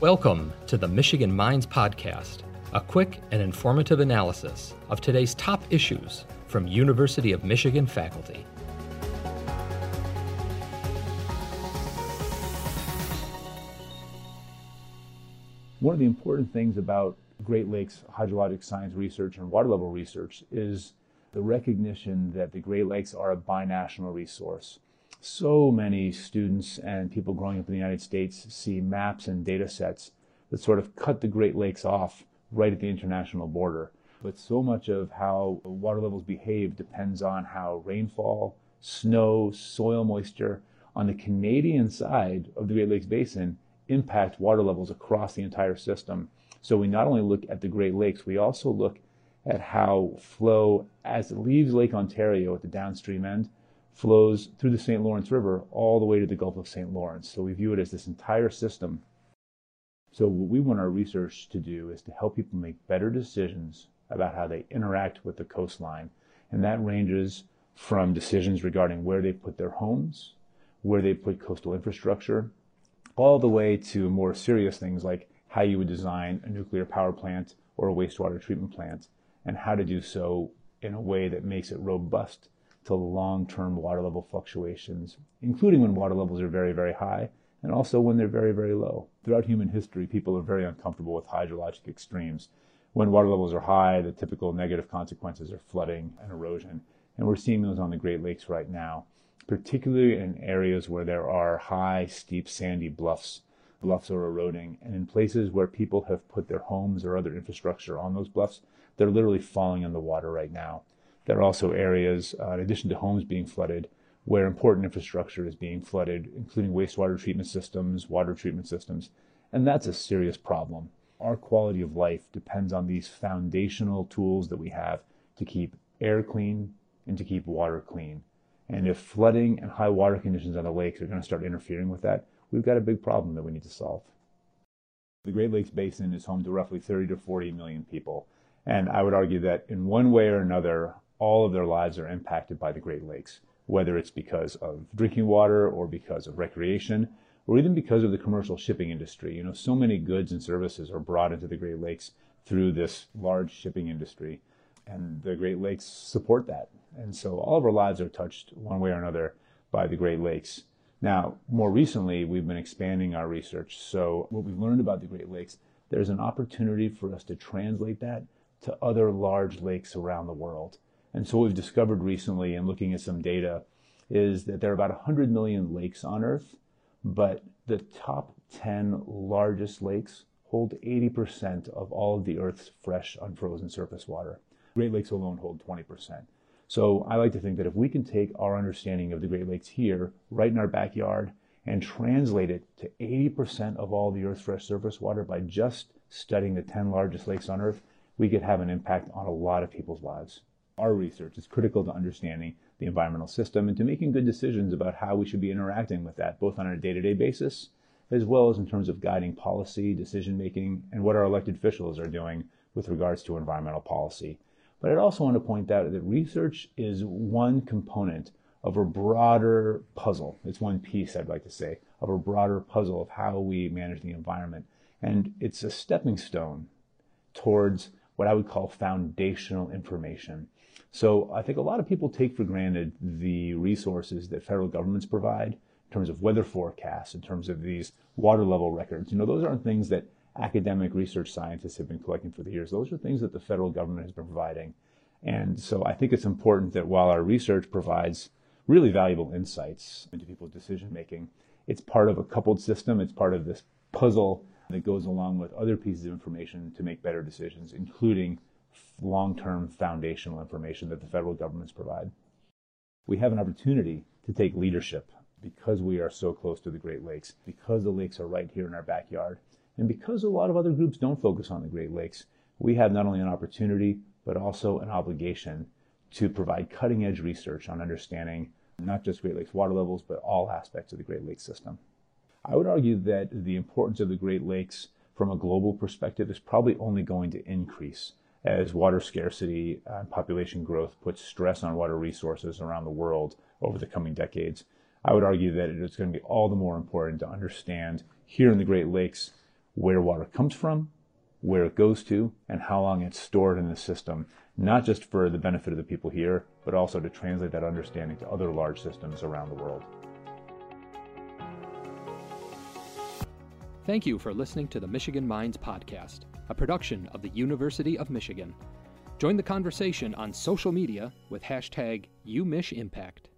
Welcome to the Michigan Minds Podcast, a quick and informative analysis of today's top issues from University of Michigan faculty. One of the important things about Great Lakes hydrologic science research and water level research is the recognition that the Great Lakes are a binational resource. So many students and people growing up in the United States see maps and data sets that sort of cut the Great Lakes off right at the international border. But so much of how water levels behave depends on how rainfall, snow, soil moisture on the Canadian side of the Great Lakes Basin impact water levels across the entire system. So we not only look at the Great Lakes, we also look at how flow as it leaves Lake Ontario at the downstream end flows through the St. Lawrence River all the way to the Gulf of St. Lawrence. So we view it as this entire system. So what we want our research to do is to help people make better decisions about how they interact with the coastline. And that ranges from decisions regarding where they put their homes, where they put coastal infrastructure, all the way to more serious things like how you would design a nuclear power plant or a wastewater treatment plant, and how to do so in a way that makes it robust to long-term water level fluctuations, including when water levels are very, very high and also when they're very, very low. Throughout human history, people are very uncomfortable with hydrologic extremes. When water levels are high, the typical negative consequences are flooding and erosion. And we're seeing those on the Great Lakes right now, particularly in areas where there are high, steep, sandy bluffs. Bluffs are eroding. And in places where people have put their homes or other infrastructure on those bluffs, they're literally falling in the water right now. There are also areas, uh, in addition to homes being flooded, where important infrastructure is being flooded, including wastewater treatment systems, water treatment systems. And that's a serious problem. Our quality of life depends on these foundational tools that we have to keep air clean and to keep water clean. And if flooding and high water conditions on the lakes are going to start interfering with that, we've got a big problem that we need to solve. The Great Lakes Basin is home to roughly 30 to 40 million people. And I would argue that in one way or another, all of their lives are impacted by the Great Lakes, whether it's because of drinking water or because of recreation or even because of the commercial shipping industry. You know, so many goods and services are brought into the Great Lakes through this large shipping industry, and the Great Lakes support that. And so all of our lives are touched one way or another by the Great Lakes. Now, more recently, we've been expanding our research. So, what we've learned about the Great Lakes, there's an opportunity for us to translate that to other large lakes around the world. And so what we've discovered recently in looking at some data is that there are about 100 million lakes on Earth, but the top 10 largest lakes hold 80% of all of the Earth's fresh, unfrozen surface water. Great Lakes alone hold 20%. So I like to think that if we can take our understanding of the Great Lakes here, right in our backyard, and translate it to 80% of all the Earth's fresh surface water by just studying the 10 largest lakes on Earth, we could have an impact on a lot of people's lives our research is critical to understanding the environmental system and to making good decisions about how we should be interacting with that, both on a day to day basis, as well as in terms of guiding policy, decision making, and what our elected officials are doing with regards to environmental policy. But I'd also want to point out that research is one component of a broader puzzle. It's one piece, I'd like to say, of a broader puzzle of how we manage the environment. And it's a stepping stone towards what I would call foundational information. So I think a lot of people take for granted the resources that federal governments provide in terms of weather forecasts, in terms of these water level records. You know, those aren't things that academic research scientists have been collecting for the years. Those are things that the federal government has been providing. And so I think it's important that while our research provides really valuable insights into people's decision making, it's part of a coupled system. It's part of this puzzle that goes along with other pieces of information to make better decisions, including long-term foundational information that the federal governments provide. We have an opportunity to take leadership because we are so close to the Great Lakes, because the lakes are right here in our backyard, and because a lot of other groups don't focus on the Great Lakes. We have not only an opportunity, but also an obligation to provide cutting edge research on understanding not just Great Lakes water levels, but all aspects of the Great Lakes system. I would argue that the importance of the Great Lakes from a global perspective is probably only going to increase as water scarcity uh, and population growth puts stress on water resources around the world over the coming decades. I would argue that it's going to be all the more important to understand here in the Great Lakes where water comes from, where it goes to, and how long it's stored in the system, not just for the benefit of the people here, but also to translate that understanding to other large systems around the world. Thank you for listening to the Michigan Minds Podcast, a production of the University of Michigan. Join the conversation on social media with hashtag UMichImpact.